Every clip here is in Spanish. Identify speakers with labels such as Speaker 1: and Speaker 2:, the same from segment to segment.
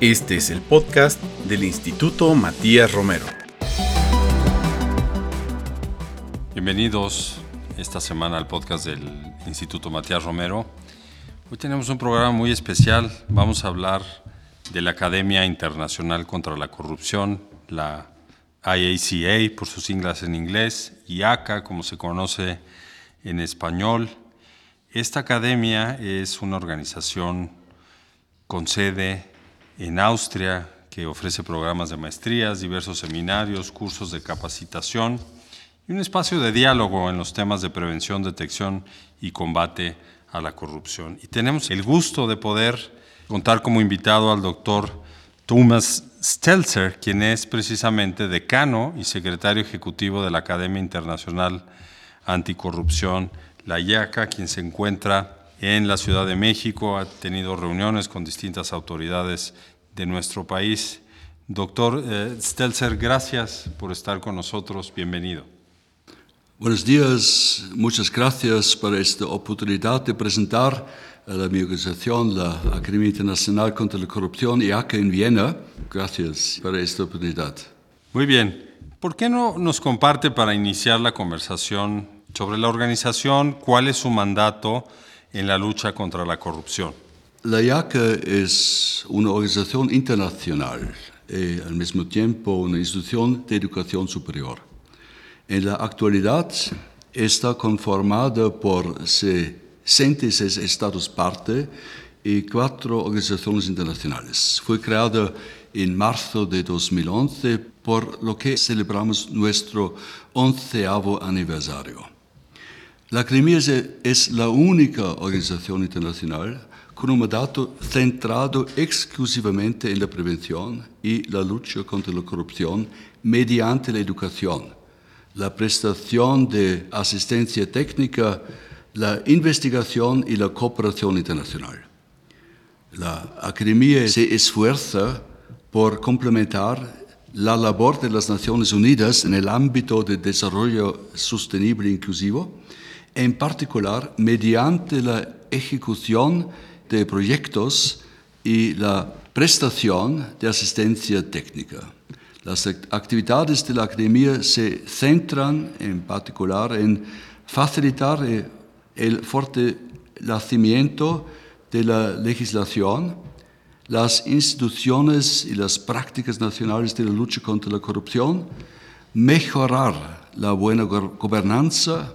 Speaker 1: Este es el podcast del Instituto Matías Romero.
Speaker 2: Bienvenidos esta semana al podcast del Instituto Matías Romero. Hoy tenemos un programa muy especial. Vamos a hablar de la Academia Internacional contra la Corrupción, la IACA por sus siglas en inglés, y ACA como se conoce en español. Esta academia es una organización con sede en Austria, que ofrece programas de maestrías, diversos seminarios, cursos de capacitación y un espacio de diálogo en los temas de prevención, detección y combate a la corrupción. Y tenemos el gusto de poder contar como invitado al doctor Thomas Stelzer, quien es precisamente decano y secretario ejecutivo de la Academia Internacional Anticorrupción, la IACA, quien se encuentra en la Ciudad de México, ha tenido reuniones con distintas autoridades de nuestro país. Doctor eh, Stelzer, gracias por estar con nosotros. Bienvenido.
Speaker 3: Buenos días, muchas gracias por esta oportunidad de presentar a la mi organización, la Academia Internacional contra la Corrupción, IACA en Viena. Gracias por esta oportunidad.
Speaker 2: Muy bien. ¿Por qué no nos comparte para iniciar la conversación sobre la organización, cuál es su mandato en la lucha contra la corrupción?
Speaker 3: La IACA es una organización internacional y al mismo tiempo una institución de educación superior. En la actualidad está conformada por 66 estados parte y cuatro organizaciones internacionales. Fue creada en marzo de 2011, por lo que celebramos nuestro onceavo aniversario. La Academia es la única organización internacional con un mandato centrado exclusivamente en la prevención y la lucha contra la corrupción mediante la educación, la prestación de asistencia técnica, la investigación y la cooperación internacional. La Academia se esfuerza por complementar la labor de las Naciones Unidas en el ámbito de desarrollo sostenible e inclusivo, en particular mediante la ejecución de proyectos y la prestación de asistencia técnica. Las actividades de la Academia se centran en particular en facilitar el fortalecimiento de la legislación, las instituciones y las prácticas nacionales de la lucha contra la corrupción, mejorar la buena gobernanza,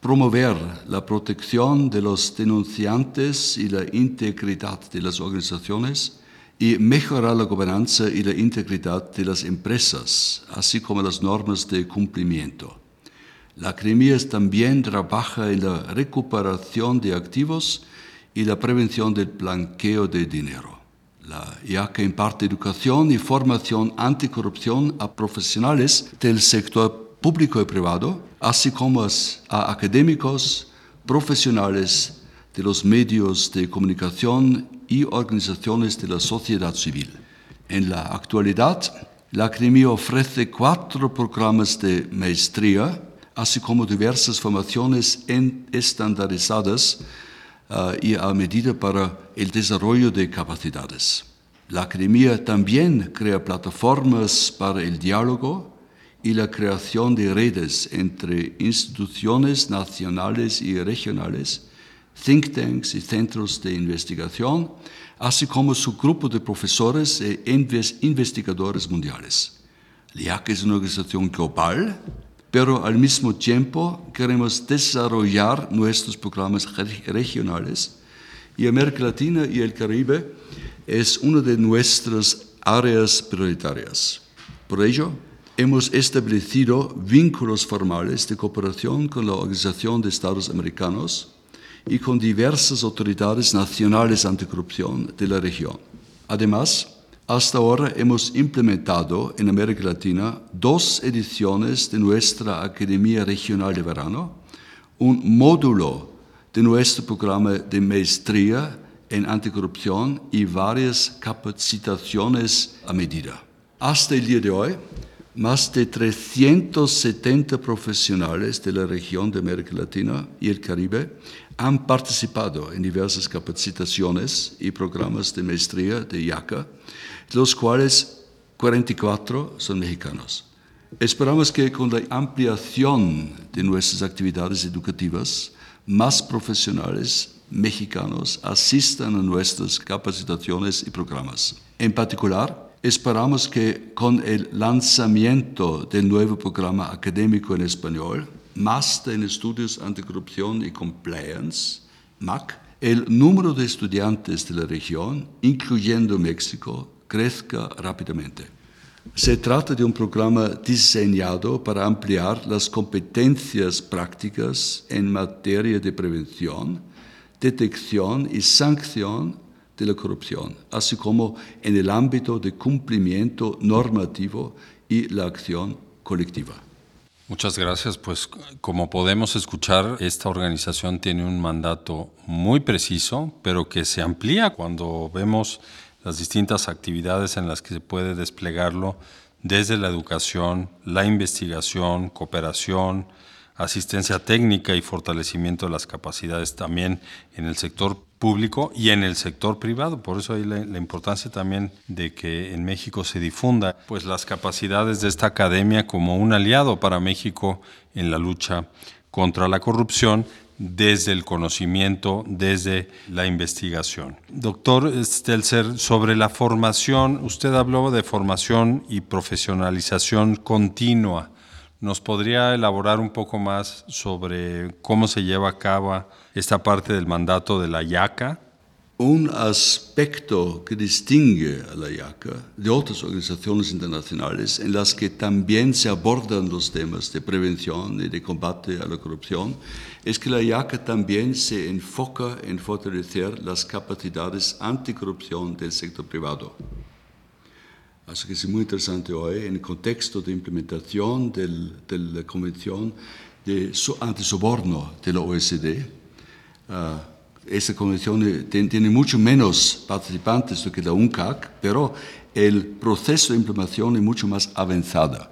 Speaker 3: promover la protección de los denunciantes y la integridad de las organizaciones y mejorar la gobernanza y la integridad de las empresas, así como las normas de cumplimiento. La Academia también trabaja en la recuperación de activos y la prevención del blanqueo de dinero. La IACA imparte educación y formación anticorrupción a profesionales del sector público y privado, así como a académicos, profesionales de los medios de comunicación y organizaciones de la sociedad civil. En la actualidad, la Academia ofrece cuatro programas de maestría, así como diversas formaciones estandarizadas uh, y a medida para el desarrollo de capacidades. La Academia también crea plataformas para el diálogo, y la creación de redes entre instituciones nacionales y regionales, think tanks y centros de investigación, así como su grupo de profesores e investigadores mundiales. LIAC es una organización global, pero al mismo tiempo queremos desarrollar nuestros programas regionales y América Latina y el Caribe es una de nuestras áreas prioritarias. Por ello, hemos establecido vínculos formales de cooperación con la Organización de Estados Americanos y con diversas autoridades nacionales anticorrupción de la región. Además, hasta ahora hemos implementado en América Latina dos ediciones de nuestra Academia Regional de Verano, un módulo de nuestro programa de maestría en anticorrupción y varias capacitaciones a medida. Hasta el día de hoy, Más de 370 profesionales de la región de América Latina y el Caribe han participado en diversas capacitaciones y programas de maestría de IACA, de los cuales 44 son mexicanos. Esperamos que con la ampliación de nuestras actividades educativas, más profesionales mexicanos asistan a nuestras capacitaciones y programas. En particular, Esperamos que con el lanzamiento del nuevo programa académico en español, Master en Estudios Anticorrupción y Compliance, MAC, el número de estudiantes de la región, incluyendo México, crezca rápidamente. Se trata de un programa diseñado para ampliar las competencias prácticas en materia de prevención, detección y sanción de la corrupción, así como en el ámbito de cumplimiento normativo y la acción colectiva.
Speaker 2: Muchas gracias. Pues como podemos escuchar, esta organización tiene un mandato muy preciso, pero que se amplía cuando vemos las distintas actividades en las que se puede desplegarlo desde la educación, la investigación, cooperación, asistencia técnica y fortalecimiento de las capacidades también en el sector público y en el sector privado. Por eso hay la, importancia también de que en México se difunda pues, las capacidades de esta academia como un aliado para México en la lucha contra la corrupción desde el conocimiento, desde la investigación. Doctor Stelzer, sobre la formación, usted habló de formación y profesionalización continua. ¿Nos podría elaborar un poco más sobre cómo se lleva a cabo esta parte del mandato de la IACA?
Speaker 3: Un aspecto que distingue a la IACA de otras organizaciones internacionales en las que también se abordan los temas de prevención y de combate a la corrupción es que la IACA también se enfoca en fortalecer las capacidades anticorrupción del sector privado. Así que es muy interesante hoy en el contexto de implementación del, de la Convención de Antisoborno de la OECD. Uh, esa convención tiene mucho menos participantes que la UNCAC, pero el proceso de implementación es mucho más avanzado.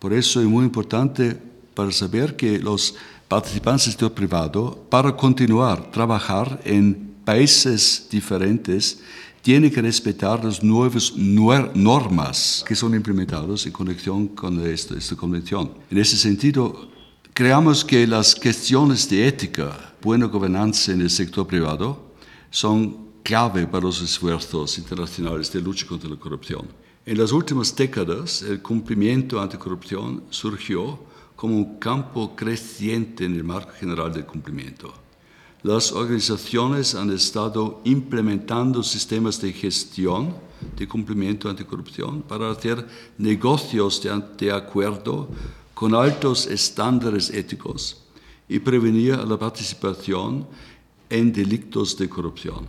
Speaker 3: Por eso es muy importante para saber que los participantes del sector privado, para continuar trabajar en países diferentes, tiene que respetar las nuevas normas que son implementadas en conexión con esta, esta convención. En ese sentido, creamos que las cuestiones de ética, buena gobernanza en el sector privado, son clave para los esfuerzos internacionales de lucha contra la corrupción. En las últimas décadas, el cumplimiento anticorrupción surgió como un campo creciente en el marco general del cumplimiento las organizaciones han estado implementando sistemas de gestión de cumplimiento anticorrupción para hacer negocios de, acuerdo con altos estándares éticos y prevenir la participación en delitos de corrupción.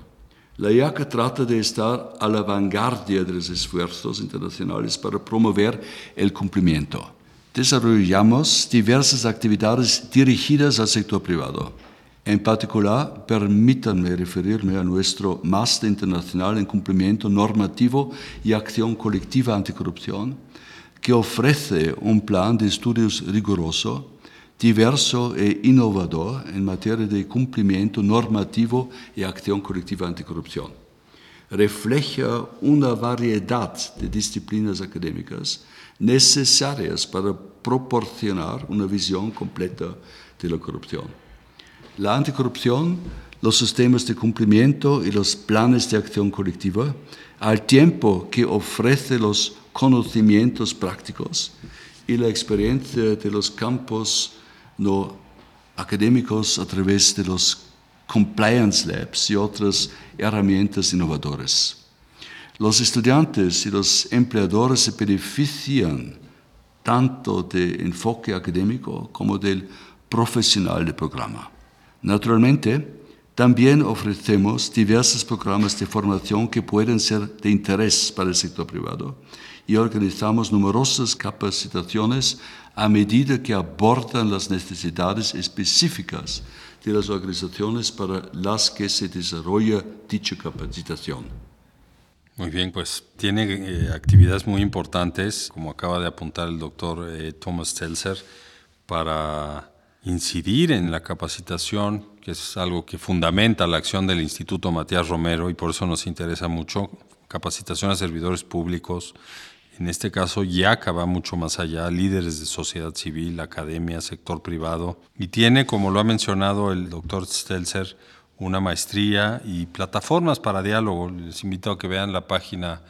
Speaker 3: La IACA trata de estar a la vanguardia de los esfuerzos internacionales para promover el cumplimiento. Desarrollamos diversas actividades dirigidas al sector privado en particular, permítanme referirme a nuestro máster internacional en cumplimiento normativo y acción colectiva anticorrupción, que ofrece un plan de estudios riguroso, diverso e innovador en materia de cumplimiento normativo y acción colectiva anticorrupción. Refleja una variedad de disciplinas académicas necesarias para proporcionar una visión completa de la corrupción la anticorrupción, los sistemas de cumplimiento y los planes de acción colectiva, al tiempo que ofrece los conocimientos prácticos y la experiencia de los campos no académicos a través de los compliance labs y otras herramientas innovadoras. Los estudiantes y los empleadores se benefician tanto del enfoque académico como del profesional del programa. Naturalmente, también ofrecemos diversos programas de formación que pueden ser de interés para el sector privado y organizamos numerosas capacitaciones a medida que abordan las necesidades específicas de las organizaciones para las que se desarrolla dicha capacitación.
Speaker 2: Muy bien, pues tiene eh, actividades muy importantes, como acaba de apuntar el doctor eh, Thomas Stelzer, para incidir en la capacitación, que es algo que fundamenta la acción del Instituto Matías Romero y por eso nos interesa mucho, capacitación a servidores públicos, en este caso IACA va mucho más allá, líderes de sociedad civil, academia, sector privado, y tiene, como lo ha mencionado el doctor Stelzer, una maestría y plataformas para diálogo. Les invito a que vean la página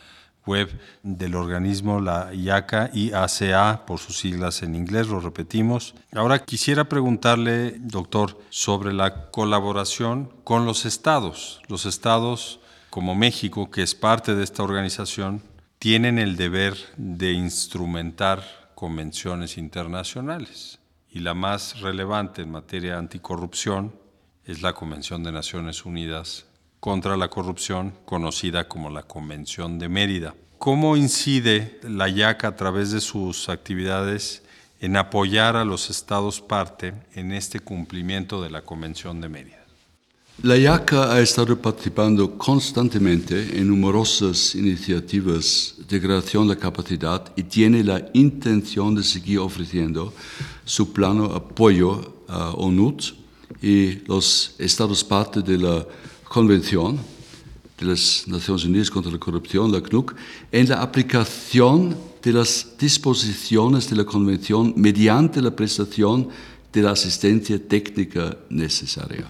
Speaker 2: web del organismo, la IACA, IACA, por sus siglas en inglés, lo repetimos. Ahora quisiera preguntarle, doctor, sobre la colaboración con los estados. Los estados como México, que es parte de esta organización, tienen el deber de instrumentar convenciones internacionales. Y la más relevante en materia anticorrupción es la Convención de Naciones Unidas contra la Corrupción, conocida como la Convención de Mérida. ¿Cómo incide la IACA a través de sus actividades en apoyar a los estados parte en este cumplimiento de la Convención de Mérida?
Speaker 3: La IACA ha estado participando constantemente en numerosas iniciativas de creación de capacidad y tiene la intención de seguir ofreciendo su plano apoyo a ONUT y los estados parte de la Convención de las Naciones Unidas contra la Corrupción, la CNUC, en la aplicación de las disposiciones de la Convención mediante la prestación de la asistencia técnica necesaria.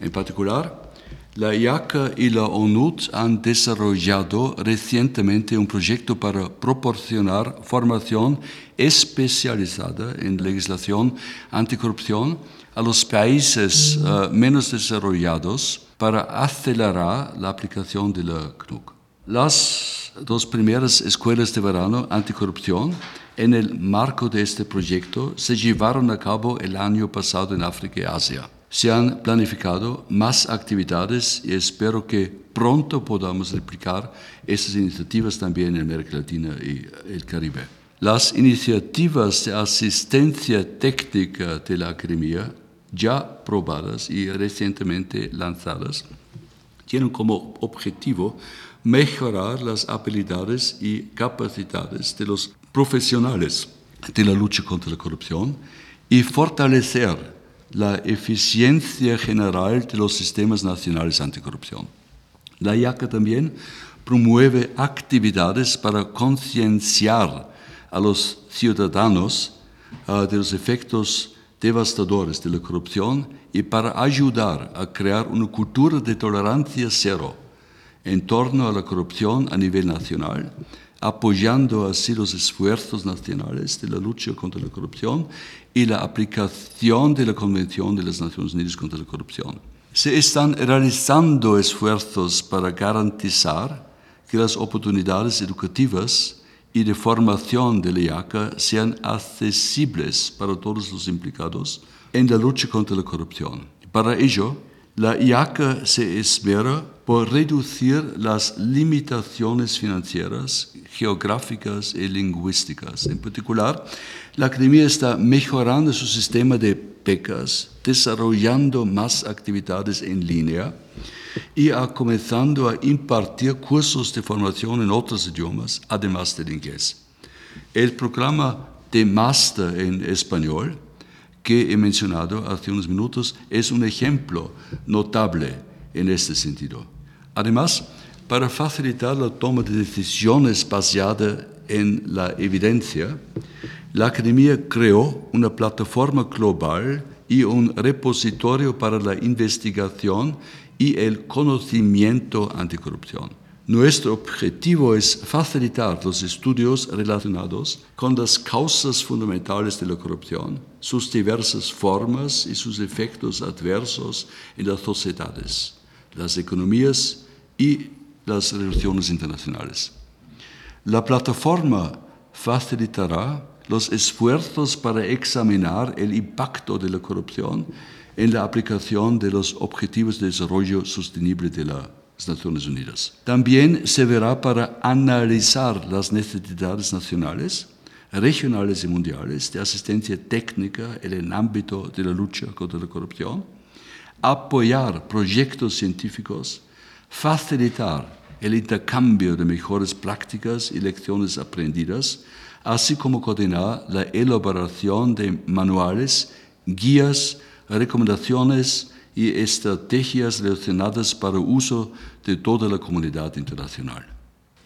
Speaker 3: En particular, la IACA y la ONUT han desarrollado recientemente un proyecto para proporcionar formación especializada en legislación anticorrupción a los países uh, menos desarrollados para acelerar la aplicación de la CNUC. Las dos primeras escuelas de verano anticorrupción en el marco de este proyecto se llevaron a cabo el año pasado en África y Asia. Se han planificado más actividades y espero que pronto podamos replicar estas iniciativas también en América Latina y el Caribe. Las iniciativas de asistencia técnica de la academia ya probadas y recientemente lanzadas, tienen como objetivo mejorar las habilidades y capacidades de los profesionales de la lucha contra la corrupción y fortalecer la eficiencia general de los sistemas nacionales anticorrupción. La IACA también promueve actividades para concienciar a los ciudadanos uh, de los efectos devastadores de la corrupción y para ayudar a crear una cultura de tolerancia cero en torno a la corrupción a nivel nacional, apoyando así los esfuerzos nacionales de la lucha contra la corrupción y la aplicación de la Convención de las Naciones Unidas contra la Corrupción. Se están realizando esfuerzos para garantizar que las oportunidades educativas y de formación de la IACA sean accesibles para todos los implicados en la lucha contra la corrupción. Para ello, la IACA se espera por reducir las limitaciones financieras, geográficas y lingüísticas. En particular, la Academia está mejorando su sistema de becas, desarrollando más actividades en línea, y ha comenzado a impartir cursos de formación en otros idiomas, además del inglés. El programa de máster en español que he mencionado hace unos minutos es un ejemplo notable en este sentido. Además, para facilitar la toma de decisiones basada en la evidencia, la Academia creó una plataforma global y un repositorio para la investigación y el conocimiento anticorrupción. Nuestro objetivo es facilitar los estudios relacionados con las causas fundamentales de la corrupción, sus diversas formas y sus efectos adversos en las sociedades, las economías y las relaciones internacionales. La plataforma facilitará los esfuerzos para examinar el impacto de la corrupción en la aplicación de los Objetivos de Desarrollo Sostenible de las Naciones Unidas. También se verá para analizar las necesidades nacionales, regionales y mundiales de asistencia técnica en el ámbito de la lucha contra la corrupción, apoyar proyectos científicos, facilitar el intercambio de mejores prácticas y lecciones aprendidas, así como coordinar la elaboración de manuales, guías, recomendaciones y estrategias relacionadas para uso de toda la comunidad internacional.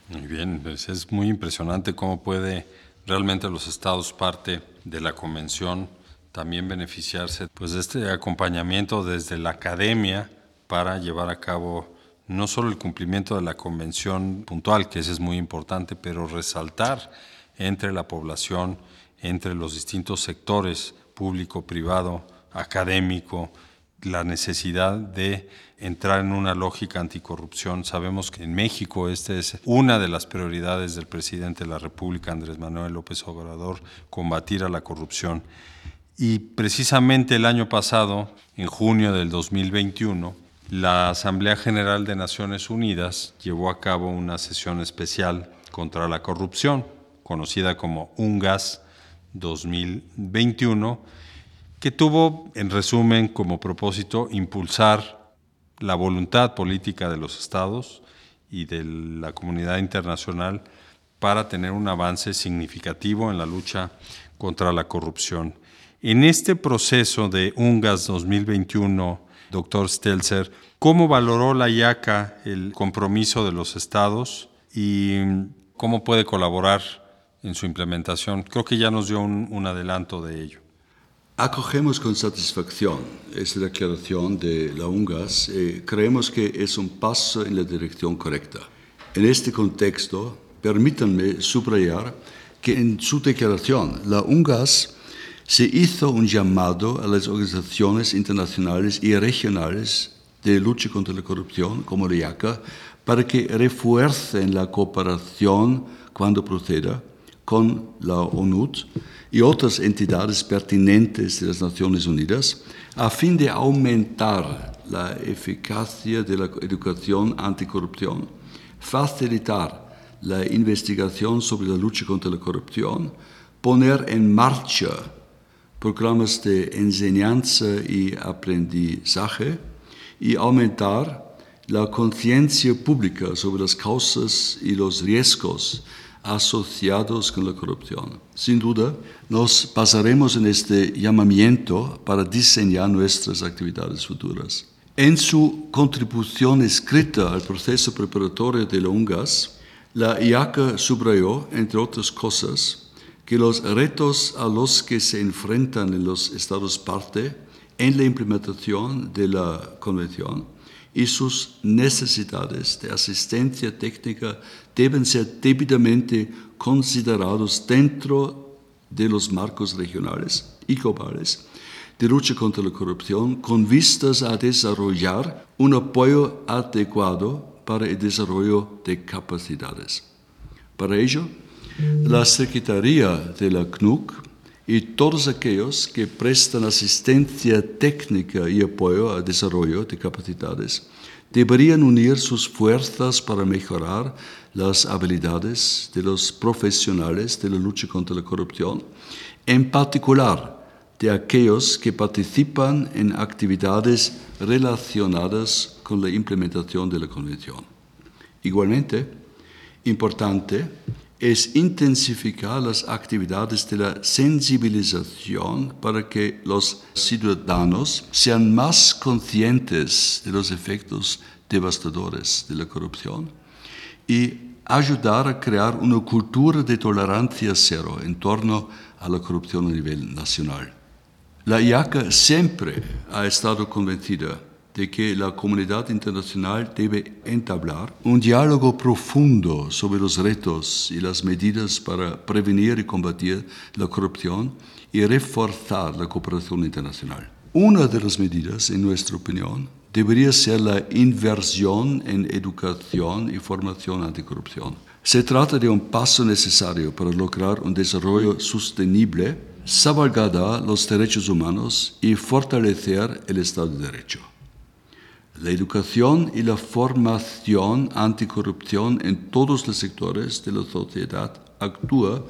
Speaker 2: Muy bien, pues es muy impresionante cómo puede realmente los estados parte de la convención también beneficiarse pues de este acompañamiento desde la academia para llevar a cabo no solo el cumplimiento de la convención puntual, que ese es muy importante, pero resaltar entre la población, entre los distintos sectores, público, privado, académico, la necesidad de entrar en una lógica anticorrupción. Sabemos que en México esta es una de las prioridades del presidente de la República, Andrés Manuel López Obrador, combatir a la corrupción. Y precisamente el año pasado, en junio del 2021, la Asamblea General de Naciones Unidas llevó a cabo una sesión especial contra la corrupción, conocida como UNGAS 2021, que tuvo, en resumen, como propósito impulsar la voluntad política de los estados y de la comunidad internacional para tener un avance significativo en la lucha contra la corrupción. En este proceso de UNGAS 2021, doctor Stelzer, ¿cómo valoró la IACA el compromiso de los estados y cómo puede colaborar en su implementación? Creo que ya nos dio un, un adelanto de ello.
Speaker 3: Acogemos con satisfacción esta declaración de la UNGAS y creemos que es un paso en la dirección correcta. En este contexto, permítanme subrayar que en su declaración la UNGAS se hizo un llamado a las organizaciones internacionales y regionales de lucha contra la corrupción, como la IACA, para que refuercen la cooperación cuando proceda con la ONU y otras entidades pertinentes de las Naciones Unidas a fin de aumentar la eficacia de la educación anticorrupción, facilitar la investigación sobre la lucha contra la corrupción, poner en marcha programas de enseñanza y aprendizaje y aumentar la conciencia pública sobre las causas y los riesgos asociados con la corrupción. Sin duda, nos basaremos en este llamamiento para diseñar nuestras actividades futuras. En su contribución escrita al proceso preparatorio de la UNGAS, la IACA subrayó, entre otras cosas, que los retos a los que se enfrentan los Estados parte en la implementación de la Convención y sus necesidades de asistencia técnica deben ser debidamente considerados dentro de los marcos regionales y globales de lucha contra la corrupción con vistas a desarrollar un apoyo adecuado para el desarrollo de capacidades. Para ello, la Secretaría de la CNUC y todos aquellos que prestan asistencia técnica y apoyo al desarrollo de capacidades deberían unir sus fuerzas para mejorar las habilidades de los profesionales de la lucha contra la corrupción, en particular de aquellos que participan en actividades relacionadas con la implementación de la Convención. Igualmente, importante es intensificar las actividades de la sensibilización para que los ciudadanos sean más conscientes de los efectos devastadores de la corrupción y ayudar a crear una cultura de tolerancia cero en torno a la corrupción a nivel nacional. La IACA siempre ha estado convencida de que la comunidad internacional debe entablar un diálogo profundo sobre los retos y las medidas para prevenir y combatir la corrupción y reforzar la cooperación internacional. Una de las medidas, en nuestra opinión, debería ser la inversión en educación y formación anticorrupción. Se trata de un paso necesario para lograr un desarrollo sostenible, salvaguardar los derechos humanos y fortalecer el Estado de Derecho. La educación y la formación anticorrupción en todos los sectores de la sociedad actúa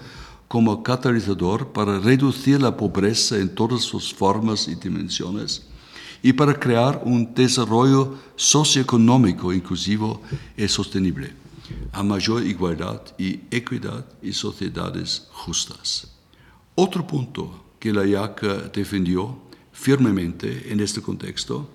Speaker 3: como catalizador para reducir la pobreza en todas sus formas y dimensiones y para crear un desarrollo socioeconómico inclusivo y sostenible, a mayor igualdad y equidad y sociedades justas. Otro punto que la IACA defendió firmemente en este contexto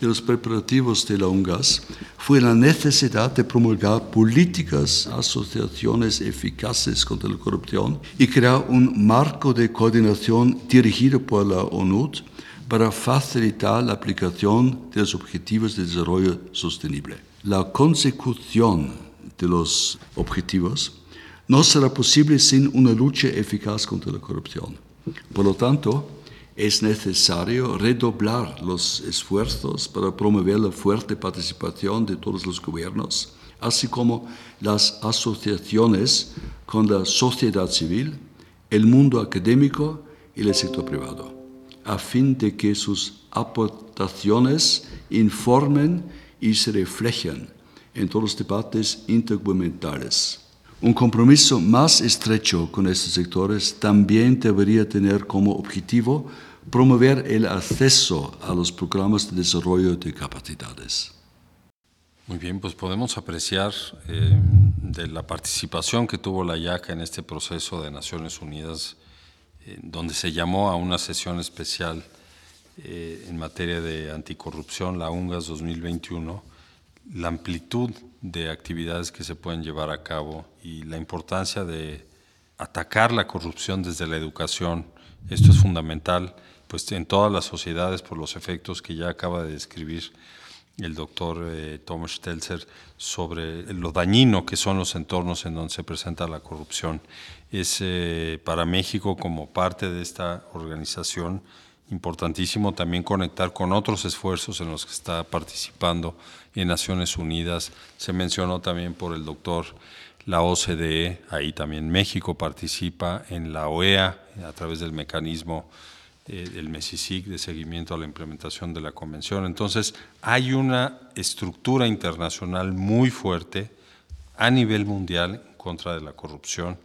Speaker 3: de los preparativos de la UNGAS fue la necesidad de promulgar políticas, asociaciones eficaces contra la corrupción y crear un marco de coordinación dirigido por la ONU para facilitar la aplicación de los objetivos de desarrollo sostenible. La consecución de los objetivos no será posible sin una lucha eficaz contra la corrupción. Por lo tanto, es necesario redoblar los esfuerzos para promover la fuerte participación de todos los gobiernos, así como las asociaciones con la sociedad civil, el mundo académico y el sector privado, a fin de que sus aportaciones informen y se reflejen en todos los debates intergubernamentales. Un compromiso más estrecho con estos sectores también debería tener como objetivo promover el acceso a los programas de desarrollo de capacidades.
Speaker 2: Muy bien, pues podemos apreciar eh, de la participación que tuvo la IACA en este proceso de Naciones Unidas, eh, donde se llamó a una sesión especial eh, en materia de anticorrupción, la UNGAS 2021, la amplitud de actividades que se pueden llevar a cabo y la importancia de atacar la corrupción desde la educación. Esto es fundamental pues en todas las sociedades por los efectos que ya acaba de describir el doctor eh, Thomas Stelzer sobre lo dañino que son los entornos en donde se presenta la corrupción. Es eh, para México como parte de esta organización importantísimo también conectar con otros esfuerzos en los que está participando en Naciones Unidas. Se mencionó también por el doctor la OCDE, ahí también México participa en la OEA a través del mecanismo eh, el MESICIC de seguimiento a la implementación de la convención. Entonces, hay una estructura internacional muy fuerte a nivel mundial en contra de la corrupción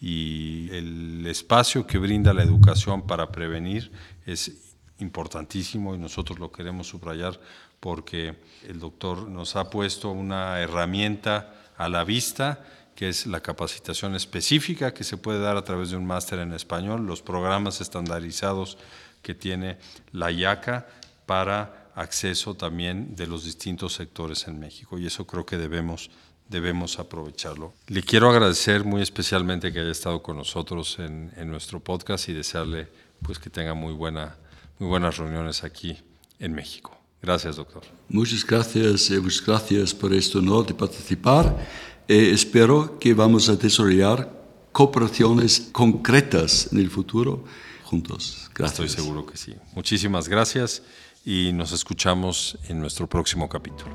Speaker 2: y el espacio que brinda la educación para prevenir es importantísimo y nosotros lo queremos subrayar porque el doctor nos ha puesto una herramienta a la vista que es la capacitación específica que se puede dar a través de un máster en español, los programas estandarizados que tiene la IACA para acceso también de los distintos sectores en México y eso creo que debemos debemos aprovecharlo. Le quiero agradecer muy especialmente que haya estado con nosotros en, en nuestro podcast y desearle pues que tenga muy buena muy buenas reuniones aquí en México. Gracias, doctor.
Speaker 3: Muchas gracias, muchas gracias por este honor de participar. Eh, espero que vamos a desarrollar cooperaciones concretas en el futuro juntos. Gracias.
Speaker 2: Estoy seguro que sí. Muchísimas gracias y nos escuchamos en nuestro próximo capítulo.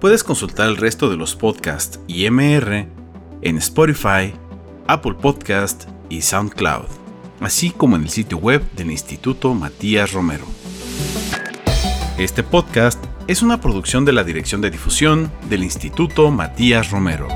Speaker 1: Puedes consultar el resto de los podcasts y MR en Spotify, Apple Podcast y SoundCloud, así como en el sitio web del Instituto Matías Romero. Este podcast es una producción de la Dirección de Difusión del Instituto Matías Romero.